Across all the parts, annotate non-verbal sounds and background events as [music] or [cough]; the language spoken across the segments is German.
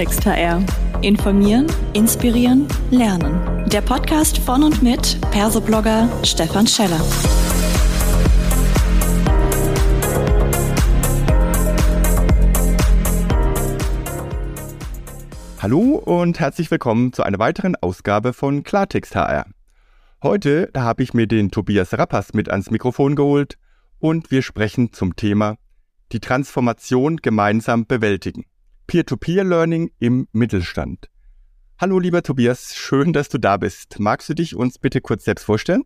Klartext HR. Informieren, inspirieren, lernen. Der Podcast von und mit Persoblogger Stefan Scheller. Hallo und herzlich willkommen zu einer weiteren Ausgabe von Klartext HR. Heute habe ich mir den Tobias Rappers mit ans Mikrofon geholt und wir sprechen zum Thema die Transformation gemeinsam bewältigen. Peer-to-Peer-Learning im Mittelstand. Hallo lieber Tobias, schön, dass du da bist. Magst du dich uns bitte kurz selbst vorstellen?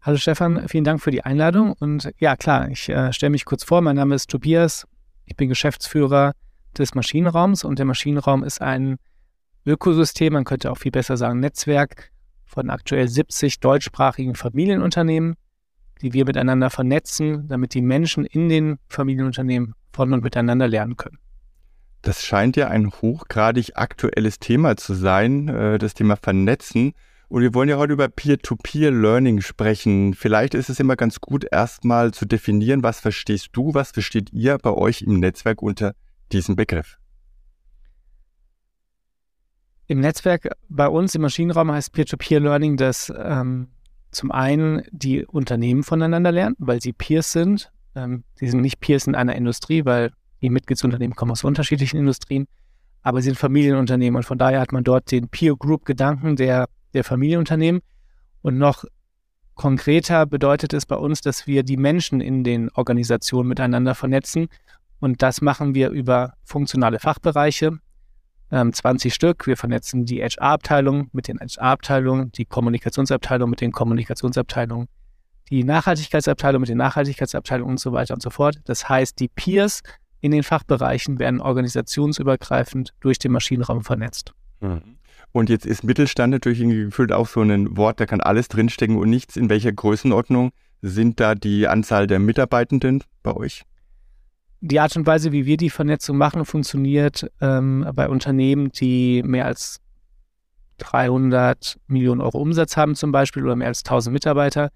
Hallo Stefan, vielen Dank für die Einladung. Und ja, klar, ich äh, stelle mich kurz vor. Mein Name ist Tobias. Ich bin Geschäftsführer des Maschinenraums und der Maschinenraum ist ein Ökosystem, man könnte auch viel besser sagen Netzwerk von aktuell 70 deutschsprachigen Familienunternehmen, die wir miteinander vernetzen, damit die Menschen in den Familienunternehmen von und miteinander lernen können. Das scheint ja ein hochgradig aktuelles Thema zu sein, äh, das Thema Vernetzen. Und wir wollen ja heute über Peer-to-Peer-Learning sprechen. Vielleicht ist es immer ganz gut, erstmal zu definieren, was verstehst du, was versteht ihr bei euch im Netzwerk unter diesem Begriff? Im Netzwerk bei uns im Maschinenraum heißt Peer-to-Peer-Learning, dass ähm, zum einen die Unternehmen voneinander lernen, weil sie Peers sind. Ähm, sie sind nicht Peers in einer Industrie, weil die Mitgliedsunternehmen kommen aus unterschiedlichen Industrien, aber sie sind Familienunternehmen und von daher hat man dort den Peer-Group-Gedanken der, der Familienunternehmen. Und noch konkreter bedeutet es bei uns, dass wir die Menschen in den Organisationen miteinander vernetzen. Und das machen wir über funktionale Fachbereiche, 20 ähm, Stück. Wir vernetzen die HR-Abteilung mit den HR-Abteilungen, die Kommunikationsabteilung mit den Kommunikationsabteilungen, die Nachhaltigkeitsabteilung mit den Nachhaltigkeitsabteilungen und so weiter und so fort. Das heißt, die Peers in den Fachbereichen werden organisationsübergreifend durch den Maschinenraum vernetzt. Mhm. Und jetzt ist Mittelstand natürlich gefühlt auch so ein Wort, da kann alles drinstecken und nichts. In welcher Größenordnung sind da die Anzahl der Mitarbeitenden bei euch? die Art und Weise, wie wir die Vernetzung machen, funktioniert ähm, bei Unternehmen, die mehr als 300 Millionen Euro Umsatz haben zum Beispiel oder mehr als 1000 Mitarbeiter.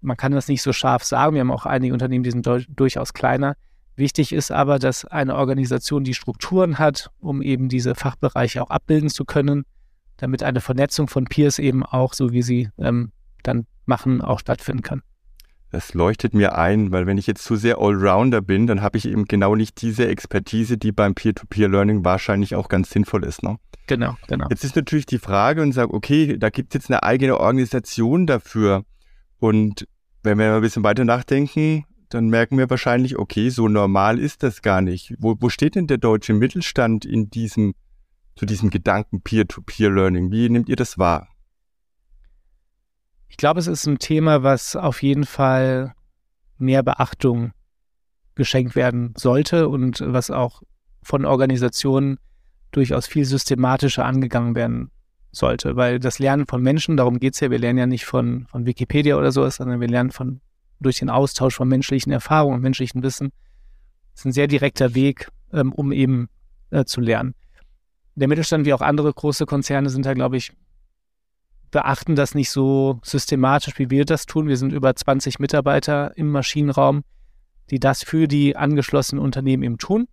Man kann das nicht so scharf sagen. Wir haben auch einige Unternehmen, die sind durchaus kleiner. Wichtig ist aber, dass eine Organisation die Strukturen hat, um eben diese Fachbereiche auch abbilden zu können, damit eine Vernetzung von Peers eben auch, so wie sie ähm, dann machen, auch stattfinden kann. Das leuchtet mir ein, weil wenn ich jetzt zu sehr Allrounder bin, dann habe ich eben genau nicht diese Expertise, die beim Peer-to-Peer-Learning wahrscheinlich auch ganz sinnvoll ist. Ne? Genau, genau. Jetzt ist natürlich die Frage und sage, okay, da gibt es jetzt eine eigene Organisation dafür. Und wenn wir ein bisschen weiter nachdenken, dann merken wir wahrscheinlich, okay, so normal ist das gar nicht. Wo, wo steht denn der deutsche Mittelstand in diesem, zu diesem Gedanken Peer-to-Peer-Learning? Wie nehmt ihr das wahr? Ich glaube, es ist ein Thema, was auf jeden Fall mehr Beachtung geschenkt werden sollte und was auch von Organisationen durchaus viel systematischer angegangen werden sollte. Weil das Lernen von Menschen, darum geht es ja, wir lernen ja nicht von, von Wikipedia oder sowas, sondern wir lernen von, durch den Austausch von menschlichen Erfahrungen und menschlichen Wissen. Das ist ein sehr direkter Weg, ähm, um eben äh, zu lernen. Der Mittelstand wie auch andere große Konzerne sind da, glaube ich, beachten das nicht so systematisch, wie wir das tun. Wir sind über 20 Mitarbeiter im Maschinenraum, die das für die angeschlossenen Unternehmen eben tun.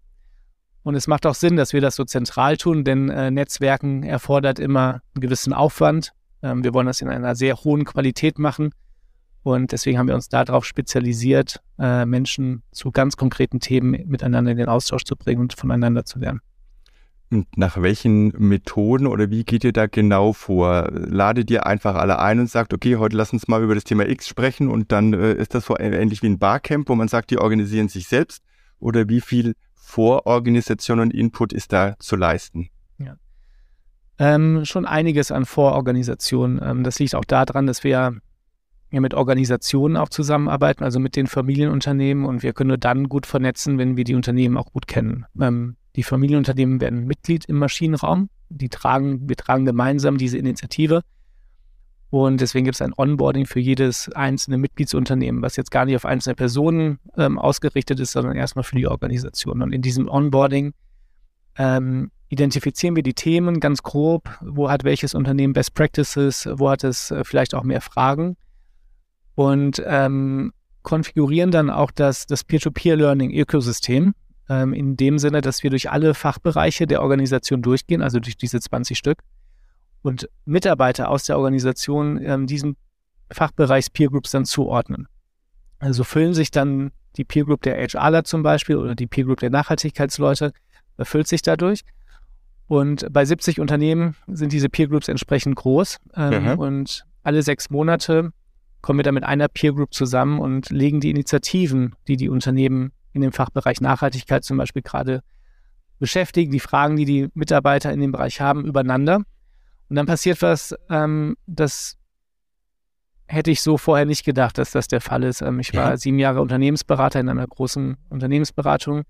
Und es macht auch Sinn, dass wir das so zentral tun, denn äh, Netzwerken erfordert immer einen gewissen Aufwand. Ähm, wir wollen das in einer sehr hohen Qualität machen. Und deswegen haben wir uns darauf spezialisiert, äh, Menschen zu ganz konkreten Themen miteinander in den Austausch zu bringen und voneinander zu lernen. Und nach welchen Methoden oder wie geht ihr da genau vor? Ladet ihr einfach alle ein und sagt, okay, heute lass uns mal über das Thema X sprechen und dann äh, ist das so ähnlich wie ein Barcamp, wo man sagt, die organisieren sich selbst? Oder wie viel Vororganisation und Input ist da zu leisten? Ja. Ähm, schon einiges an Vororganisation. Ähm, das liegt auch daran, dass wir ja mit Organisationen auch zusammenarbeiten, also mit den Familienunternehmen und wir können nur dann gut vernetzen, wenn wir die Unternehmen auch gut kennen. Ähm, die Familienunternehmen werden Mitglied im Maschinenraum. Die tragen, wir tragen gemeinsam diese Initiative. Und deswegen gibt es ein Onboarding für jedes einzelne Mitgliedsunternehmen, was jetzt gar nicht auf einzelne Personen ähm, ausgerichtet ist, sondern erstmal für die Organisation. Und in diesem Onboarding ähm, identifizieren wir die Themen ganz grob. Wo hat welches Unternehmen Best Practices? Wo hat es äh, vielleicht auch mehr Fragen? Und ähm, konfigurieren dann auch das, das Peer-to-Peer-Learning-Ökosystem, ähm, in dem Sinne, dass wir durch alle Fachbereiche der Organisation durchgehen, also durch diese 20 Stück, und Mitarbeiter aus der Organisation ähm, diesem Fachbereichs Peer Groups dann zuordnen. Also füllen sich dann die Peer Group der HRler zum Beispiel oder die Peer Group der Nachhaltigkeitsleute, erfüllt sich dadurch. Und bei 70 Unternehmen sind diese Peer Groups entsprechend groß. Ähm, mhm. Und alle sechs Monate kommen wir dann mit einer Peer Group zusammen und legen die Initiativen, die die Unternehmen in dem Fachbereich Nachhaltigkeit zum Beispiel gerade beschäftigen, die Fragen, die die Mitarbeiter in dem Bereich haben, übereinander. Und dann passiert was, ähm, das hätte ich so vorher nicht gedacht, dass das der Fall ist. Ähm, ich war ja. sieben Jahre Unternehmensberater in einer großen Unternehmensberatung.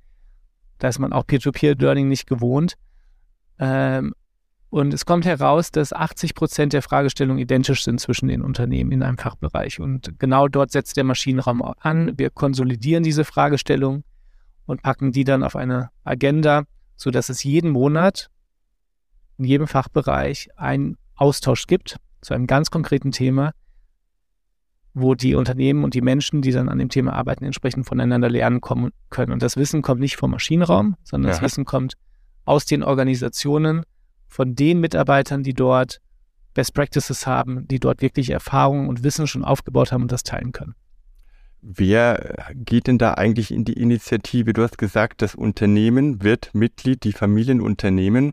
Da ist man auch Peer-to-Peer-Learning nicht gewohnt. Ähm, und es kommt heraus, dass 80 Prozent der Fragestellungen identisch sind zwischen den Unternehmen in einem Fachbereich. Und genau dort setzt der Maschinenraum an. Wir konsolidieren diese Fragestellungen und packen die dann auf eine Agenda, sodass es jeden Monat in jedem Fachbereich einen Austausch gibt zu einem ganz konkreten Thema, wo die Unternehmen und die Menschen, die dann an dem Thema arbeiten, entsprechend voneinander lernen kommen können. Und das Wissen kommt nicht vom Maschinenraum, sondern ja. das Wissen kommt aus den Organisationen, von den Mitarbeitern, die dort Best Practices haben, die dort wirklich Erfahrungen und Wissen schon aufgebaut haben und das teilen können. Wer geht denn da eigentlich in die Initiative? Du hast gesagt, das Unternehmen wird Mitglied, die Familienunternehmen.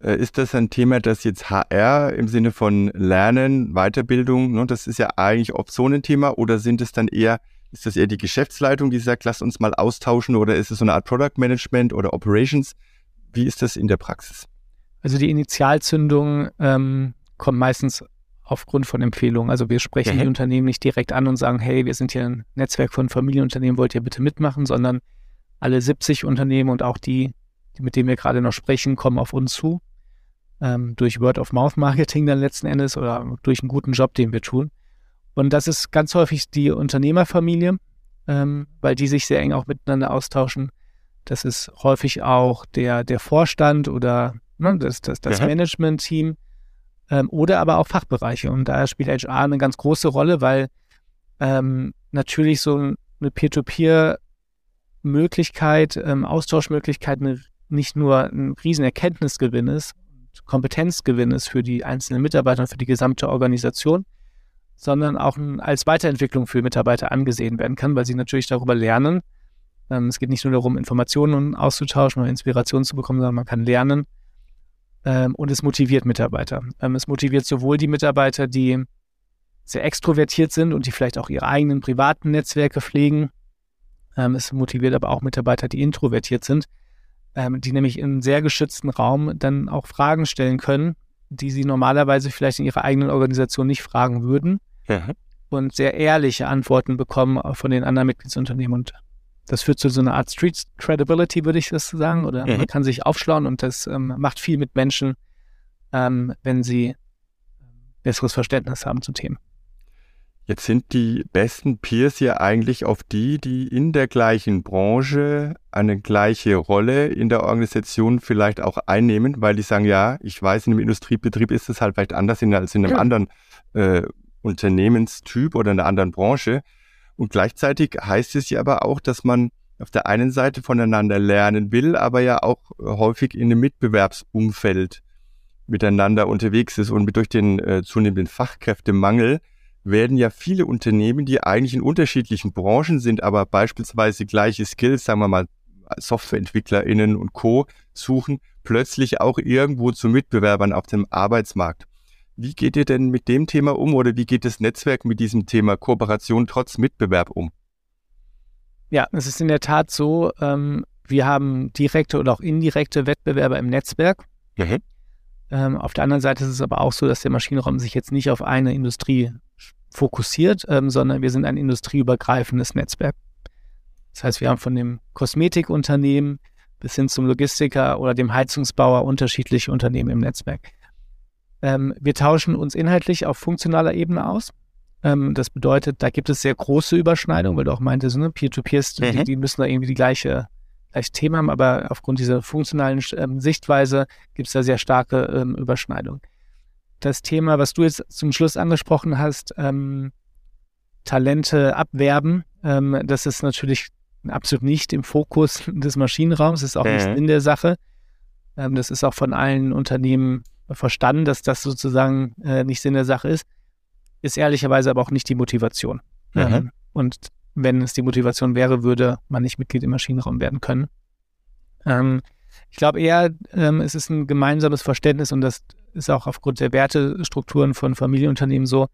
Äh, ist das ein Thema, das jetzt HR im Sinne von Lernen, Weiterbildung, ne, das ist ja eigentlich oft so ein Thema, oder sind es dann eher, ist das eher die Geschäftsleitung, die sagt, lass uns mal austauschen, oder ist es so eine Art Product Management oder Operations? Wie ist das in der Praxis? Also die Initialzündung ähm, kommt meistens aufgrund von Empfehlungen. Also wir sprechen mhm. die Unternehmen nicht direkt an und sagen, hey, wir sind hier ein Netzwerk von Familienunternehmen, wollt ihr bitte mitmachen, sondern alle 70 Unternehmen und auch die, die mit denen wir gerade noch sprechen, kommen auf uns zu. Ähm, durch Word-of-Mouth-Marketing dann letzten Endes oder durch einen guten Job, den wir tun. Und das ist ganz häufig die Unternehmerfamilie, ähm, weil die sich sehr eng auch miteinander austauschen. Das ist häufig auch der, der Vorstand oder ne, das, das, das ja. Management-Team ähm, oder aber auch Fachbereiche. Und da spielt HR eine ganz große Rolle, weil ähm, natürlich so eine Peer-to-Peer-Möglichkeit, ähm, Austauschmöglichkeit eine, nicht nur ein riesen Erkenntnisgewinn ist, Kompetenzgewinn ist für die einzelnen Mitarbeiter und für die gesamte Organisation, sondern auch als Weiterentwicklung für Mitarbeiter angesehen werden kann, weil sie natürlich darüber lernen. Ähm, es geht nicht nur darum, Informationen auszutauschen oder Inspiration zu bekommen, sondern man kann lernen, ähm, und es motiviert Mitarbeiter. Ähm, es motiviert sowohl die Mitarbeiter, die sehr extrovertiert sind und die vielleicht auch ihre eigenen privaten Netzwerke pflegen. Ähm, es motiviert aber auch Mitarbeiter, die introvertiert sind, ähm, die nämlich in einem sehr geschützten Raum dann auch Fragen stellen können, die sie normalerweise vielleicht in ihrer eigenen Organisation nicht fragen würden. Ja. Und sehr ehrliche Antworten bekommen von den anderen Mitgliedsunternehmen. Und das führt zu so einer Art Street Credibility, würde ich das sagen. Oder mhm. man kann sich aufschlauen und das ähm, macht viel mit Menschen, ähm, wenn sie besseres Verständnis haben zu Themen. Jetzt sind die besten Peers ja eigentlich auf die, die in der gleichen Branche eine gleiche Rolle in der Organisation vielleicht auch einnehmen, weil die sagen, ja, ich weiß, in einem Industriebetrieb ist es halt vielleicht anders als in einem ja. anderen äh, Unternehmenstyp oder in einer anderen Branche. Und gleichzeitig heißt es ja aber auch, dass man auf der einen Seite voneinander lernen will, aber ja auch häufig in einem Mitbewerbsumfeld miteinander unterwegs ist. Und durch den äh, zunehmenden Fachkräftemangel werden ja viele Unternehmen, die eigentlich in unterschiedlichen Branchen sind, aber beispielsweise gleiche Skills, sagen wir mal SoftwareentwicklerInnen und Co. suchen, plötzlich auch irgendwo zu Mitbewerbern auf dem Arbeitsmarkt. Wie geht ihr denn mit dem Thema um oder wie geht das Netzwerk mit diesem Thema Kooperation trotz Mitbewerb um? Ja, es ist in der Tat so, ähm, wir haben direkte oder auch indirekte Wettbewerber im Netzwerk. Mhm. Ähm, auf der anderen Seite ist es aber auch so, dass der Maschinenraum sich jetzt nicht auf eine Industrie fokussiert, ähm, sondern wir sind ein industrieübergreifendes Netzwerk. Das heißt, wir haben von dem Kosmetikunternehmen bis hin zum Logistiker oder dem Heizungsbauer unterschiedliche Unternehmen im Netzwerk. Ähm, wir tauschen uns inhaltlich auf funktionaler Ebene aus. Ähm, das bedeutet, da gibt es sehr große Überschneidungen, weil du auch meintest, ne, Peer-to-Peers, mhm. die, die, müssen da irgendwie die gleiche, gleiche Themen haben, aber aufgrund dieser funktionalen ähm, Sichtweise gibt es da sehr starke ähm, Überschneidungen. Das Thema, was du jetzt zum Schluss angesprochen hast, ähm, Talente abwerben, ähm, das ist natürlich absolut nicht im Fokus [laughs] des Maschinenraums, ist auch nicht in der Sache. Das ist auch von allen Unternehmen verstanden, dass das sozusagen äh, nicht Sinn der Sache ist. Ist ehrlicherweise aber auch nicht die Motivation. Mhm. Ähm, und wenn es die Motivation wäre, würde man nicht Mitglied im Maschinenraum werden können. Ähm, ich glaube eher, ähm, es ist ein gemeinsames Verständnis und das ist auch aufgrund der Wertestrukturen von Familienunternehmen so,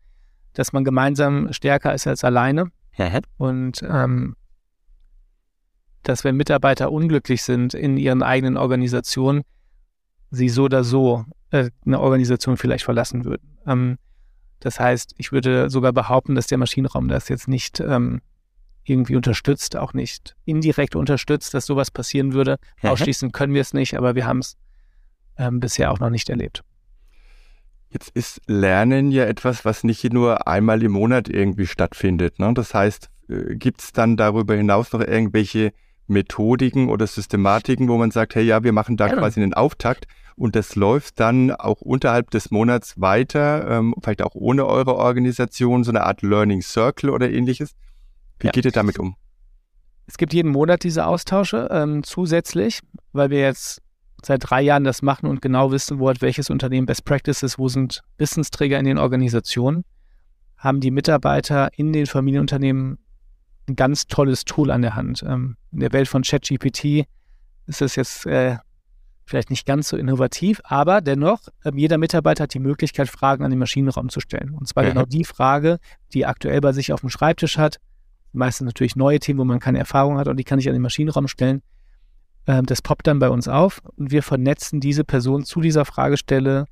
dass man gemeinsam stärker ist als alleine. Ja. Und ähm, dass wenn Mitarbeiter unglücklich sind in ihren eigenen Organisationen, sie so oder so äh, eine Organisation vielleicht verlassen würden. Ähm, das heißt, ich würde sogar behaupten, dass der Maschinenraum das jetzt nicht ähm, irgendwie unterstützt, auch nicht indirekt unterstützt, dass sowas passieren würde. Mhm. Ausschließen können wir es nicht, aber wir haben es ähm, bisher auch noch nicht erlebt. Jetzt ist Lernen ja etwas, was nicht nur einmal im Monat irgendwie stattfindet. Ne? Das heißt, äh, gibt es dann darüber hinaus noch irgendwelche Methodiken oder Systematiken, wo man sagt, hey ja, wir machen da ja. quasi einen Auftakt und das läuft dann auch unterhalb des Monats weiter, ähm, vielleicht auch ohne eure Organisation, so eine Art Learning Circle oder ähnliches. Wie ja. geht ihr damit um? Es gibt jeden Monat diese Austausche ähm, zusätzlich, weil wir jetzt seit drei Jahren das machen und genau wissen, wo hat welches Unternehmen Best Practices, wo sind Wissensträger in den Organisationen, haben die Mitarbeiter in den Familienunternehmen ein ganz tolles Tool an der Hand. Ähm, in der Welt von ChatGPT ist es jetzt äh, vielleicht nicht ganz so innovativ, aber dennoch, äh, jeder Mitarbeiter hat die Möglichkeit, Fragen an den Maschinenraum zu stellen. Und zwar mhm. genau die Frage, die aktuell bei sich auf dem Schreibtisch hat. Meistens natürlich neue Themen, wo man keine Erfahrung hat und die kann ich an den Maschinenraum stellen. Ähm, das poppt dann bei uns auf und wir vernetzen diese Person zu dieser Fragestellung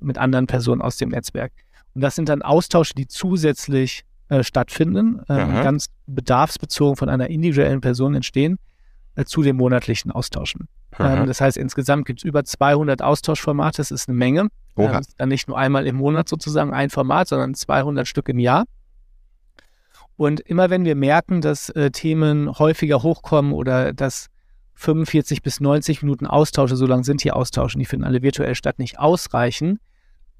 mit anderen Personen aus dem Netzwerk. Und das sind dann Austausche, die zusätzlich äh, stattfinden, äh, ganz bedarfsbezogen von einer individuellen Person entstehen, zu den monatlichen Austauschen. Ähm, das heißt, insgesamt gibt es über 200 Austauschformate, das ist eine Menge. Ähm, dann nicht nur einmal im Monat sozusagen ein Format, sondern 200 Stück im Jahr. Und immer wenn wir merken, dass äh, Themen häufiger hochkommen oder dass 45 bis 90 Minuten Austausche, so lang sind die Austausche, die finden alle virtuell statt, nicht ausreichen,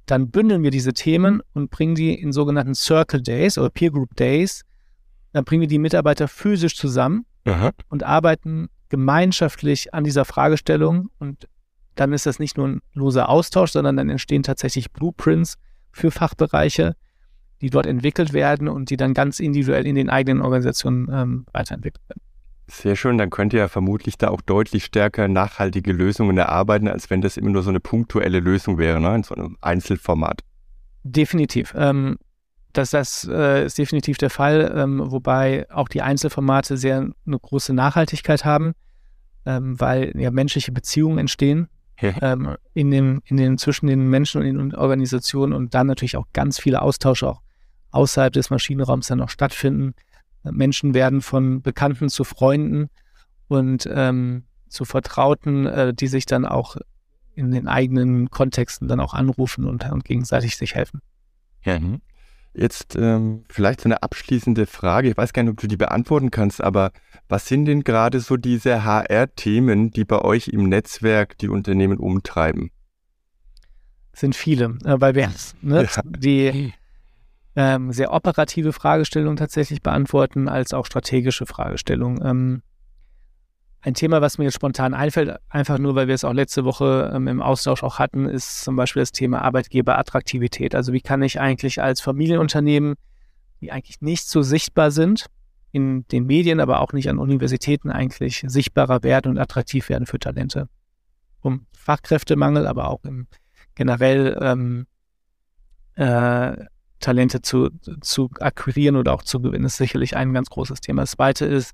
dann bündeln wir diese Themen und bringen die in sogenannten Circle Days oder Peer Group Days. Dann bringen wir die Mitarbeiter physisch zusammen Aha. und arbeiten gemeinschaftlich an dieser Fragestellung. Und dann ist das nicht nur ein loser Austausch, sondern dann entstehen tatsächlich Blueprints für Fachbereiche, die dort entwickelt werden und die dann ganz individuell in den eigenen Organisationen ähm, weiterentwickelt werden. Sehr schön, dann könnt ihr ja vermutlich da auch deutlich stärker nachhaltige Lösungen erarbeiten, als wenn das immer nur so eine punktuelle Lösung wäre, ne? in so einem Einzelformat. Definitiv. Ähm, das, das äh, ist definitiv der Fall, ähm, wobei auch die Einzelformate sehr eine große Nachhaltigkeit haben, ähm, weil ja menschliche Beziehungen entstehen ähm, in den, in den, zwischen den Menschen und den Organisationen und dann natürlich auch ganz viele Austausche auch außerhalb des Maschinenraums dann auch stattfinden. Menschen werden von Bekannten zu Freunden und ähm, zu Vertrauten, äh, die sich dann auch in den eigenen Kontexten dann auch anrufen und, und gegenseitig sich helfen. Ja. Jetzt ähm, vielleicht so eine abschließende Frage. Ich weiß gar nicht, ob du die beantworten kannst, aber was sind denn gerade so diese HR-Themen, die bei euch im Netzwerk die Unternehmen umtreiben? sind viele, äh, weil wir ne, ja. die ähm, sehr operative Fragestellungen tatsächlich beantworten, als auch strategische Fragestellungen. Ähm, ein Thema, was mir jetzt spontan einfällt, einfach nur, weil wir es auch letzte Woche ähm, im Austausch auch hatten, ist zum Beispiel das Thema Arbeitgeberattraktivität. Also wie kann ich eigentlich als Familienunternehmen, die eigentlich nicht so sichtbar sind, in den Medien, aber auch nicht an Universitäten eigentlich sichtbarer werden und attraktiv werden für Talente. Um Fachkräftemangel, aber auch im generell ähm, äh, Talente zu, zu akquirieren oder auch zu gewinnen, ist sicherlich ein ganz großes Thema. Das zweite ist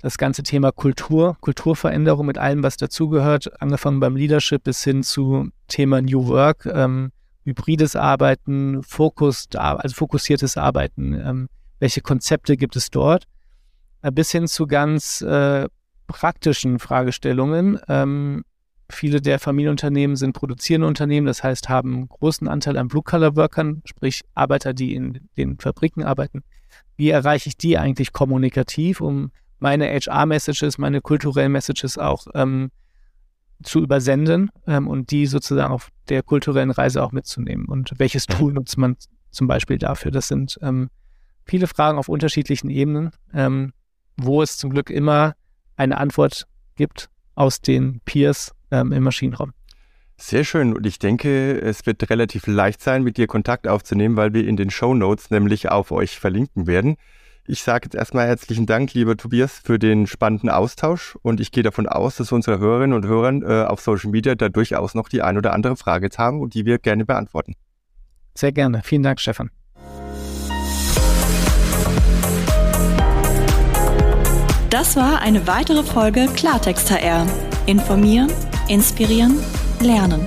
das ganze Thema Kultur, Kulturveränderung mit allem, was dazugehört, angefangen beim Leadership bis hin zu Thema New Work, ähm, hybrides Arbeiten, Fokus, also fokussiertes Arbeiten. Ähm, welche Konzepte gibt es dort? Äh, bis hin zu ganz äh, praktischen Fragestellungen. Ähm, Viele der Familienunternehmen sind produzierende Unternehmen, das heißt, haben großen Anteil an Blue-Color-Workern, sprich Arbeiter, die in den Fabriken arbeiten. Wie erreiche ich die eigentlich kommunikativ, um meine HR-Messages, meine kulturellen Messages auch ähm, zu übersenden ähm, und die sozusagen auf der kulturellen Reise auch mitzunehmen? Und welches Tool nutzt man zum Beispiel dafür? Das sind ähm, viele Fragen auf unterschiedlichen Ebenen. Ähm, wo es zum Glück immer eine Antwort gibt aus den Peers ähm, im Maschinenraum. Sehr schön. Und ich denke, es wird relativ leicht sein, mit dir Kontakt aufzunehmen, weil wir in den Show Notes nämlich auf euch verlinken werden. Ich sage jetzt erstmal herzlichen Dank, lieber Tobias, für den spannenden Austausch und ich gehe davon aus, dass unsere Hörerinnen und Hörer äh, auf Social Media da durchaus noch die ein oder andere Frage haben und die wir gerne beantworten. Sehr gerne. Vielen Dank, Stefan. Das war eine weitere Folge Klartext HR. Informieren, inspirieren, lernen.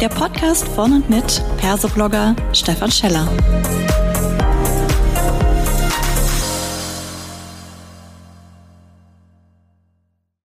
Der Podcast von und mit Persoblogger Stefan Scheller.